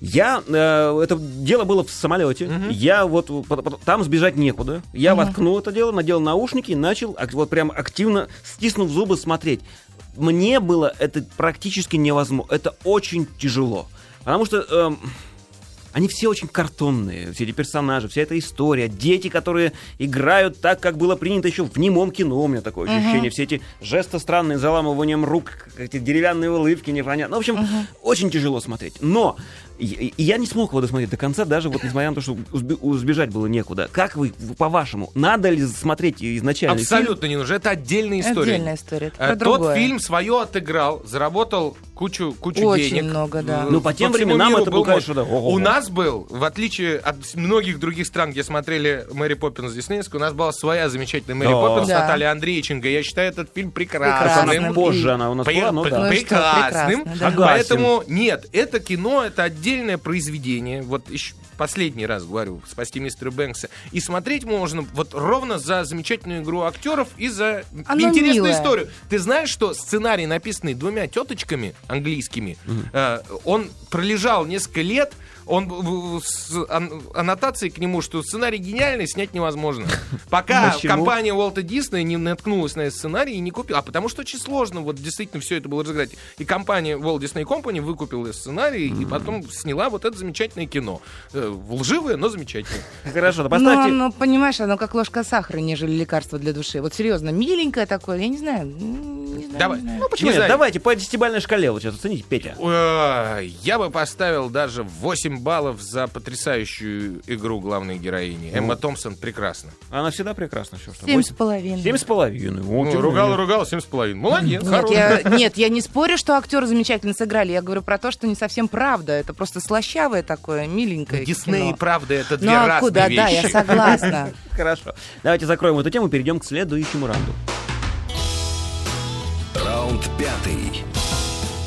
Я, э, это дело было в самолете, я вот, там сбежать некуда, я воткнул это дело, надел наушники и начал вот прям активно, стиснув зубы, смотреть. Мне было это практически невозможно, это очень тяжело, потому что... эм, они все очень картонные, все эти персонажи, вся эта история, дети, которые играют так, как было принято еще в немом кино, у меня такое ощущение, все эти жесты странные, заламыванием рук, эти деревянные улыбки непонятно. Ну, в общем, очень тяжело смотреть. Но и- я не смог его досмотреть до конца, даже вот несмотря на то, что убежать было некуда. Как вы, по-вашему, надо ли смотреть изначально Абсолютно не нужно. Это отдельная история. Отдельная история. Это Э, про Тот другое. фильм свое отыграл, заработал кучу, кучу Очень денег. много, да. Ну, по тем всему временам это был, был конечно, да, ого-го. У нас был, в отличие от многих других стран, где смотрели Мэри Поппинс диснеевскую, у нас была своя замечательная Мэри О. Поппинс Да. Наталья Андрейченко. Я считаю этот фильм прекрасным. Прекрасным. фильм? Позже она у нас Пре- была, ну пре- да. Ну прекрасным. прекрасно, да. Поэтому нет, это кино, это отдельное произведение. Вот еще последний раз говорю, спасти мистера Бэнкса. И смотреть можно вот ровно за замечательную игру актеров и за Оно интересную милое. историю. Ты знаешь, что сценарий, написанный двумя теточками английскими, э, он пролежал несколько лет. Он с ан- аннотацией к нему, что сценарий гениальный, снять невозможно. Пока Почему? компания Уолта Диснея не наткнулась на этот сценарий и не купила. А потому что очень сложно вот действительно все это было разыграть. И компания Walt Disney Company выкупила сценарий и потом сняла вот это замечательное кино. Э, Лживое, но замечательное. Хорошо, да Ну, поставьте... оно, понимаешь, оно как ложка сахара, нежели лекарство для души. Вот серьезно, миленькое такое, я не знаю. м, Не знаю, Давай. не знаю. Ну, почему Не нет? Давайте по десятибальной шкале вот сейчас оцените, Петя. Э, Я бы поставил даже 8 баллов за потрясающую игру главной героини. Эмма Томпсон прекрасна. Она всегда прекрасна. Семь с половиной. Семь с половиной. Ну, ругала, ругала, 7,5. Молодец, Нет я, нет, я не спорю, что актеры замечательно сыграли. Я говорю про то, что не совсем правда. Это просто слащавое такое, миленькое Дисней и правда это две Ну а разные куда? вещи. Да, я согласна. Хорошо. Давайте закроем эту тему, перейдем к следующему раунду. Раунд пятый.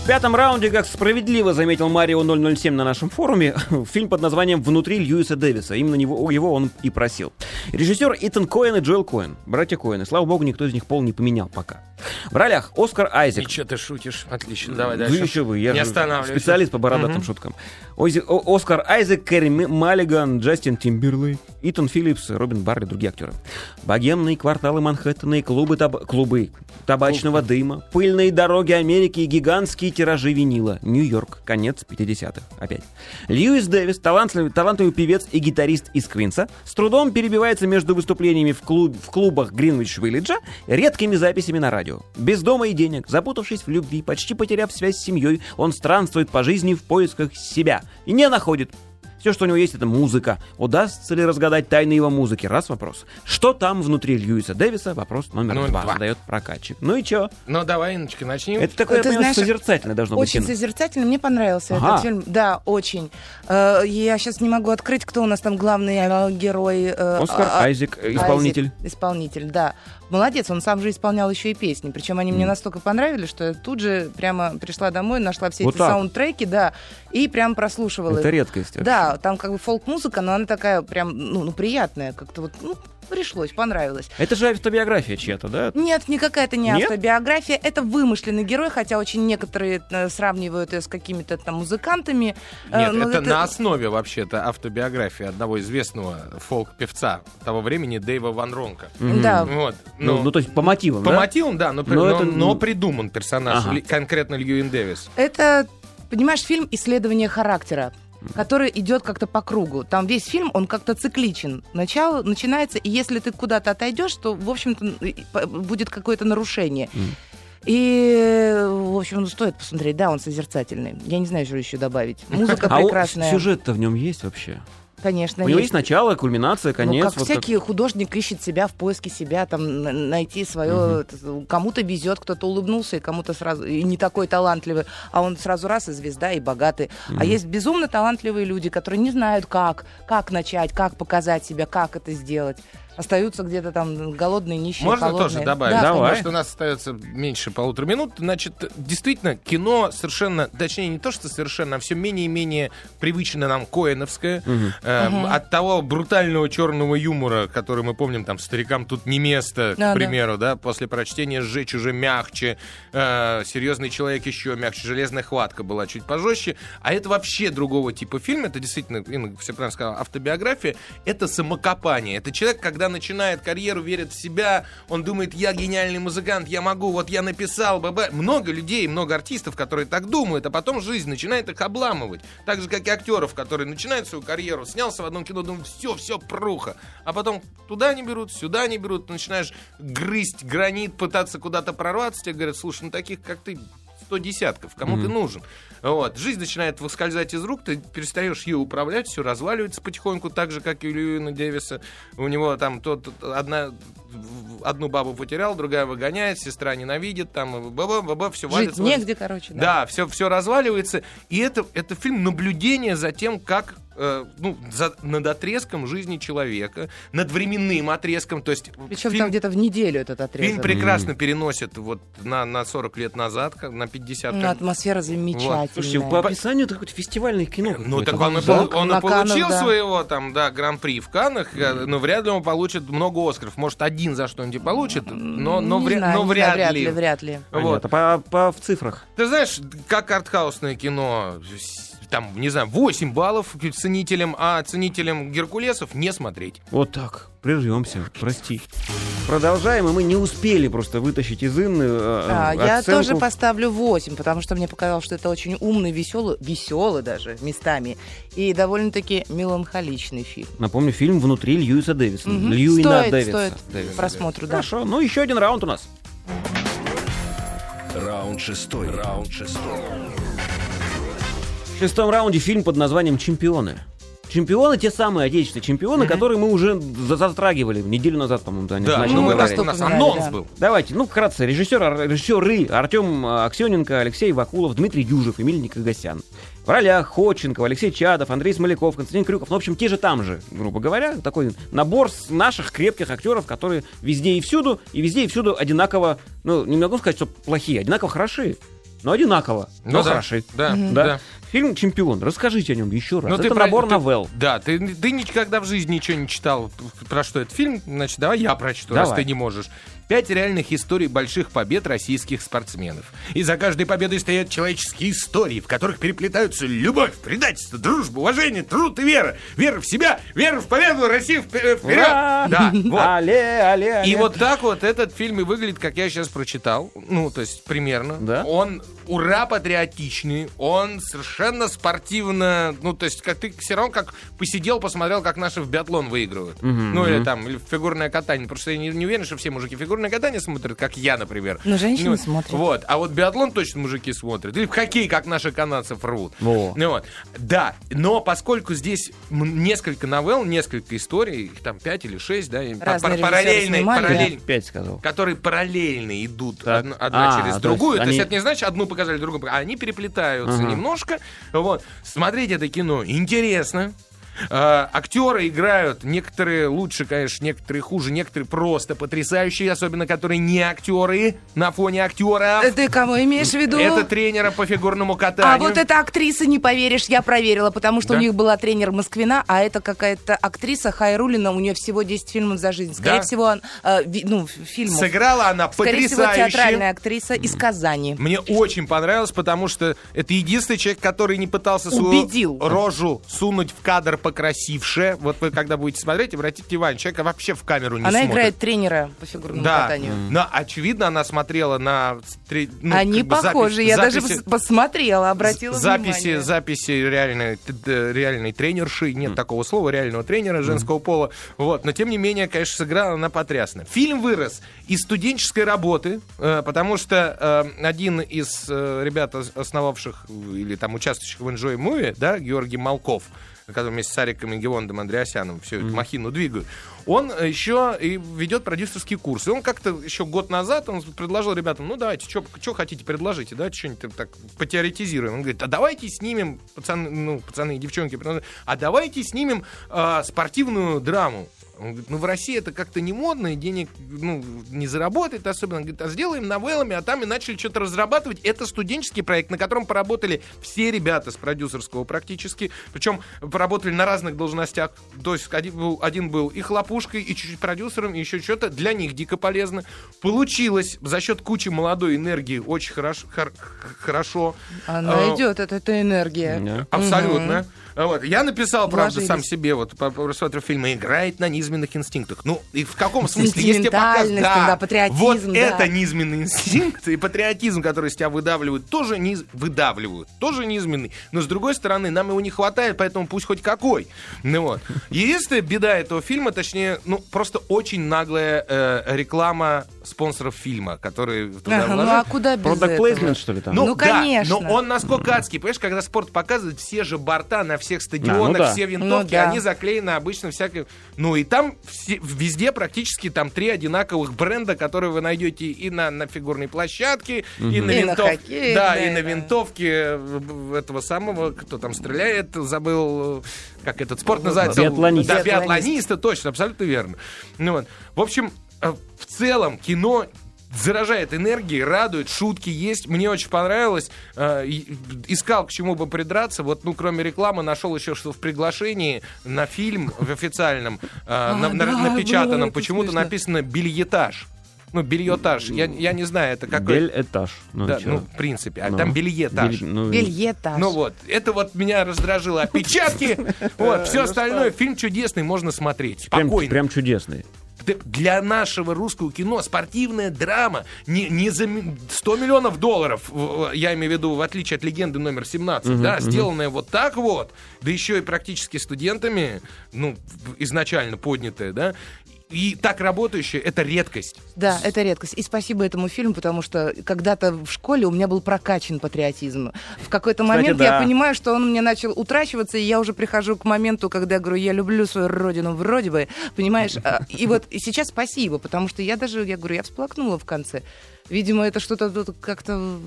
В пятом раунде, как справедливо заметил Марио 007 на нашем форуме, фильм под названием «Внутри Льюиса Дэвиса». Именно него, его он и просил. Режиссер Итан Коэн и Джоэл Коэн. Братья Коэны. Слава богу, никто из них пол не поменял пока. В ролях Оскар Айзек. Ничего ты шутишь. Отлично, давай Вы дальше. еще вы, я Не же останавливайся. специалист по бородатым Мгм. шуткам. Ози- О- Оскар Айзек, Кэрри Маллиган, Джастин Тимберлей, Итан Филлипс, Робин Барри, другие актеры. Богемные кварталы Манхэттена и клубы, таб- клубы табачного дыма, пыльные дороги Америки и гигантские тиражи винила. Нью-Йорк, конец 50-х. Опять. Льюис Дэвис, талантливый, талантливый певец и гитарист из Квинса, с трудом перебивается между выступлениями в, клуб- в клубах Гринвич-Виллиджа редкими записями на радио. Без дома и денег, запутавшись в любви, почти потеряв связь с семьей, он странствует по жизни в поисках себя и не находит. Все, что у него есть, это музыка. Удастся ли разгадать тайны его музыки? Раз вопрос. Что там внутри Льюиса Дэвиса? Вопрос номер Номер два. два. Задает прокатчик. Ну и чё? Ну, давай, Инночка, начнем. Это такое, Ты я понимаю, знаешь, созерцательное должно быть Очень созерцательно, мне понравился Ага. этот фильм. Да, очень. Э, Я сейчас не могу открыть, кто у нас там главный э, герой. э, Оскар а- а- Айзек, исполнитель. Айзек, исполнитель, да. Молодец, он сам же исполнял еще и песни. Причем они мне настолько понравились, что я тут же прямо пришла домой, нашла все Вот эти так. саундтреки, да, и прям прослушивала Это их. редкость. вообще. Да, там как бы фолк-музыка, но она такая прям, ну, ну, приятная, как-то вот, ну, пришлось, понравилось. Это же автобиография чья-то, да? Нет, никакая это не Нет? автобиография, это вымышленный герой, хотя очень некоторые э, сравнивают ее с какими-то там музыкантами. Э, Нет, но это, на основе вообще-то автобиографии одного известного фолк-певца того времени Дэйва Ван Ронка. Да, Вот. Ну, Ну, ну, то есть по мотивам, по да? мотивам, да, но, Но но- это- но придуман персонаж, Ага. конкретно Льюин Дэвис. это, понимаешь, фильм «Исследование характера» который идет как-то по кругу. Там весь фильм, он как-то цикличен. Начало начинается, и если ты куда-то отойдешь, то, в общем-то, будет какое-то нарушение. И, в общем, ну, стоит посмотреть. Да, он созерцательный. Я не знаю, что еще добавить. Музыка А прекрасная. сюжет-то в нем есть вообще? Конечно, У него есть. есть начало, кульминация, конец. ну, как вот всякий художник ищет себя в поиске себя, там найти свое. Кому-то везет, кто-то улыбнулся, и кому-то сразу и не такой талантливый, а он сразу раз и звезда, и богатый. А есть безумно талантливые люди, которые не знают, как, как начать, как показать себя, как это сделать. Остаются где-то там голодные, нищие, Можно холодные. тоже добавить? Да, Давай. Потому что у нас остается меньше полутора минут. Значит, действительно, кино совершенно, точнее, не то, что совершенно, а все менее и менее привычно нам коэновское. Эм, От того брутального черного юмора, который мы помним, там, старикам тут не место, к Да, да. примеру, да, после прочтения «Сжечь» уже мягче, э, «Серьезный человек» еще мягче, «Железная хватка» была чуть пожестче. А это вообще другого типа фильм. Это действительно, Инна все правильно сказала, автобиография. Это самокопание. Это человек, когда начинает карьеру, верит в себя, он думает, я гениальный музыкант, я могу, вот я написал, б.б. Много людей, много артистов, которые так думают, а потом жизнь начинает их обламывать. Так же, как и актеров, которые начинают свою карьеру, снялся в одном кино, думают, все, все, пруха. А потом туда не берут, сюда не берут, начинаешь грызть гранит, пытаться куда-то прорваться, тебе говорят, слушай, ну таких, как ты, сто десятков, кому ты нужен? Вот. Жизнь начинает выскользать из рук, ты перестаешь ее управлять, все разваливается потихоньку, так же, как и у Льюина Дэвиса. У него там тот, одна, одну бабу потерял, другая выгоняет, сестра ненавидит, там, баба, баба, все Жить валится. негде, короче. Да. Да, все, все разваливается. И это, это фильм наблюдения за тем, как э, ну, за- над отрезком жизни человека, над временным отрезком. То есть Причем фильм, там где-то в неделю этот отрезок. фильм прекрасно переносит вот на, на 40 лет назад, как- на 50. Ну, атмосфера замечательная. Слушайте, по описанию это какое-то фестивальное кино. Ну, так он, пол- он и получил да. своего там, да, гран-при в Каннах, э, но вряд ли он получит много Оскаров. Может, один за что-нибудь получит, но, но, Не вря- знаю, но не знаю, вряд, вряд ли. Вряд ли. Вот. Понятно. По, по- в цифрах. Ты знаешь, как артхаусное кино, там, не знаю, 8 баллов ценителям, а ценителям Геркулесов не смотреть. Вот так. Прервемся. Прости. Продолжаем, и мы не успели просто вытащить из Инны э, А, я оценку. тоже поставлю 8, потому что мне показалось, что это очень умный, веселый, веселый даже местами, и довольно-таки меланхоличный фильм. Напомню, фильм «Внутри Льюиса Дэвиса». Мгм. Льюина стоит, Дэвиса. стоит Дэвиса, просмотру, да. Хорошо, ну еще один раунд у нас. Раунд шестой. Раунд шестой. В шестом раунде фильм под названием «Чемпионы». Чемпионы, те самые отечественные чемпионы, которые мы уже за- затрагивали неделю назад, по-моему, да, Да, начали ну мы у нас анонс да. был. Давайте, ну, вкратце. Режиссер, ар- режиссеры Артем э, Аксененко, Алексей Вакулов, Дмитрий Дюжев, Эмиль Никогасян. В ролях Ходченков, Алексей Чадов, Андрей Смоляков, Константин Крюков. Ну, в общем, те же там же, грубо говоря. Такой набор с наших крепких актеров, которые везде и всюду, и везде и всюду одинаково, ну, не могу сказать, что плохие, одинаково хороши. Но одинаково, но Ну да, хороши. Да, Да. да. Фильм «Чемпион». Расскажите о нем еще раз. Ну, Это ты про- набор ты- новелл. Да, ты, ты никогда в жизни ничего не читал про что этот фильм. Значит, давай я прочту, раз Давай. ты не можешь. Пять реальных историй больших побед российских спортсменов. И за каждой победой стоят человеческие истории, в которых переплетаются любовь, предательство, дружба, уважение, труд и вера. Вера в себя, вера в победу, Россия вперед! Ура! Да, вот. Але, але, але. И вот так вот этот фильм и выглядит, как я сейчас прочитал. Ну, то есть примерно. Да? Он ура патриотичный, он совершенно спортивно, ну, то есть как ты все равно как посидел, посмотрел, как наши в биатлон выигрывают. Ну, или там, или в фигурное катание. Потому что я не, не уверен, что все мужики фигурное катание смотрят, как я, например. Но женщины Ну, смотрят. Вот. А вот биатлон точно мужики смотрят. Или в хоккей, как наши канадцев рвут. Во. Ну вот. Да, но поскольку здесь несколько новелл, несколько историй, их там пять или шесть, да, пар- да. параллельно, Пять сказал. которые параллельно идут Так. одна, одна А, через то другую. есть То есть они- это не значит, одну показали, другую показали. Они переплетаются Ага. немножко. Вот. Смотреть это кино интересно. А, актеры играют, некоторые лучше, конечно, некоторые хуже, некоторые просто потрясающие, особенно которые не актеры на фоне актеров. Э, Ты кого имеешь в виду? Это тренера по фигурному катанию. А вот эта актриса, не поверишь, я проверила, потому что Да? у них была тренер Москвина, а это какая-то актриса Хайрулина, у нее всего 10 фильмов за жизнь. Скорее Да? всего, он, э, ну, фильмов. Сыграла она Скорее всего, потрясающе. театральная актриса из Казани. Мне очень понравилось, потому что это единственный человек, который не пытался свою Убедил. рожу сунуть в кадр покрасивше. Вот вы, когда будете смотреть, обратите внимание, человека вообще в камеру не Она смотрит. играет тренера по фигурному Да, катанию. но очевидно, она смотрела на... тре- ну, Они как бы запись- похожи, я даже записи- пос- посмотрела, обратила записи, внимание. записи реальной, реальной тренерши, нет такого слова, реального тренера женского пола. Вот, но тем не менее, конечно, сыграла она потрясно. Фильм вырос из студенческой работы, э, потому что э, один из э, ребят, ос- основавших или там участвующих в Enjoy Movie, да, Георгий Малков, который вместе с Ариком и Гевондом Андреасяном всю эту махину двигают, он еще и ведет продюсерский курс. И он как-то еще год назад он предложил ребятам, ну давайте, что хотите, предложите, давайте что-нибудь так потеоретизируем. Он говорит, а давайте снимем, пацаны, ну, пацаны и девчонки, а давайте снимем а, спортивную драму. Он говорит, ну в России это как-то не модно, и денег ну, не заработает особенно. Он говорит, а сделаем новеллами, а там и начали что-то разрабатывать. Это студенческий проект, на котором поработали все ребята с продюсерского практически. Причем поработали на разных должностях. То есть один был, один был и хлопушкой, и чуть-чуть продюсером, и еще что-то. Для них дико полезно. Получилось за счет кучи молодой энергии очень хорошо. хор- хорошо. Она А, идет, это, это энергия. Абсолютно. Вот. Я написал, правда, сам себе, вот просмотру фильма, играет на низменных инстинктах. Ну, и в каком смысле? Если тебе показ- Сентиментальность, да, патриотизм, Вот да. это низменный инстинкт и патриотизм, который из тебя выдавливают, тоже низ... выдавливают, тоже низменный. Но, с другой стороны, нам его не хватает, поэтому пусть хоть какой. Ну вот. Единственная беда этого фильма, точнее, ну, просто очень наглая э, реклама спонсоров фильма, которые туда Ага, ну вложили. а куда без Product placement, что ли, там? Ну, да, конечно. Но он насколько адский. Понимаешь, когда спорт показывает, все же борта на всех стадионах, А, ну да. все винтовки, Ну да. они заклеены обычно всякой... Ну и там все- везде практически там три одинаковых бренда, которые вы найдете и на, на фигурной площадке, и на И на винтовке. хоккее, да, да, и на да. винтовке э, этого самого, кто там стреляет, забыл, э, как этот спорт называется. Биатлонист. Да, Биатлонист. биатлониста, точно, абсолютно верно. Ну вот. В общем, в целом кино заражает энергией, радует, шутки есть. Мне очень понравилось. Э, и- Искал к чему бы придраться. Вот, ну, кроме рекламы, нашел еще, что в приглашении на фильм в официальном, э, на- на- да, напечатанном, было это почему-то смешно. написано бельетаж. Ну, бельетаж. Я, я не знаю, это какой... Бель-этаж. Ну, Да, чё? ну, в принципе. А Ну, там бельетаж. бель- ну, Бельетаж. Ну вот, это вот меня раздражило. Опечатки, вот, все остальное, фильм чудесный, можно смотреть. Спокойно. прям чудесный. Для нашего русского кино спортивная драма. Не, не за ми- 100 миллионов долларов, я имею в виду, в отличие от легенды номер 17, да, сделанная вот так вот, да еще и практически студентами, ну, изначально поднятая, да, и так работающая, это редкость. Да, это редкость. И спасибо этому фильму, потому что когда-то в школе у меня был прокачан патриотизм. В какой-то Кстати, момент да. я понимаю, что он мне начал утрачиваться, и я уже прихожу к моменту, когда я говорю, я люблю свою родину вроде бы, понимаешь? А, И вот сейчас спасибо, потому что я даже, я говорю, я всплакнула в конце. Видимо, это что-то тут как-то...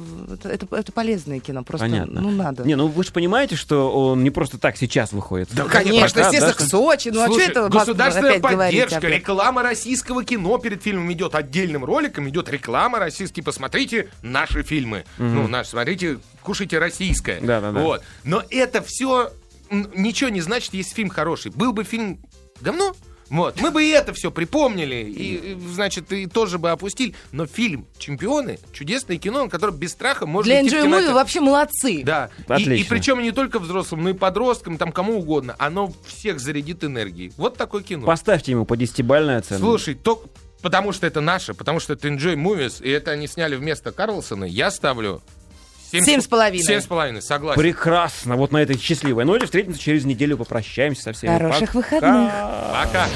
Это, это, полезное кино, просто Понятно. ну надо. Не, ну вы же понимаете, что он не просто так сейчас выходит. Да, Конечно, Да, естественно, да. к Сочи. Ну, а Слушай, что это государственная поддержка, опять? реклама российского кино перед фильмом идет отдельным роликом, идет реклама российский. Посмотрите наши фильмы. Ну, наши, смотрите, кушайте российское. Да-да-да. Вот. Но это все ничего не значит, если фильм хороший. Был бы фильм говно, вот. Мы бы и это все припомнили, и, и, значит, и тоже бы опустили. Но фильм «Чемпионы» — чудесное кино, на котором без страха можно Для Enjoy Movie вообще молодцы. Да. И, Отлично. и причем не только взрослым, но и подросткам, там кому угодно. Оно всех зарядит энергией. Вот такое кино. Поставьте ему по десятибальной оценке. Слушай, только потому что это наше, потому что это Enjoy Movies, и это они сняли вместо Карлсона, я ставлю... Семь с половиной. Семь с половиной, согласен. Прекрасно. Вот на этой счастливой ноте встретимся через неделю, попрощаемся со всеми. Хороших Пока. выходных. Пока.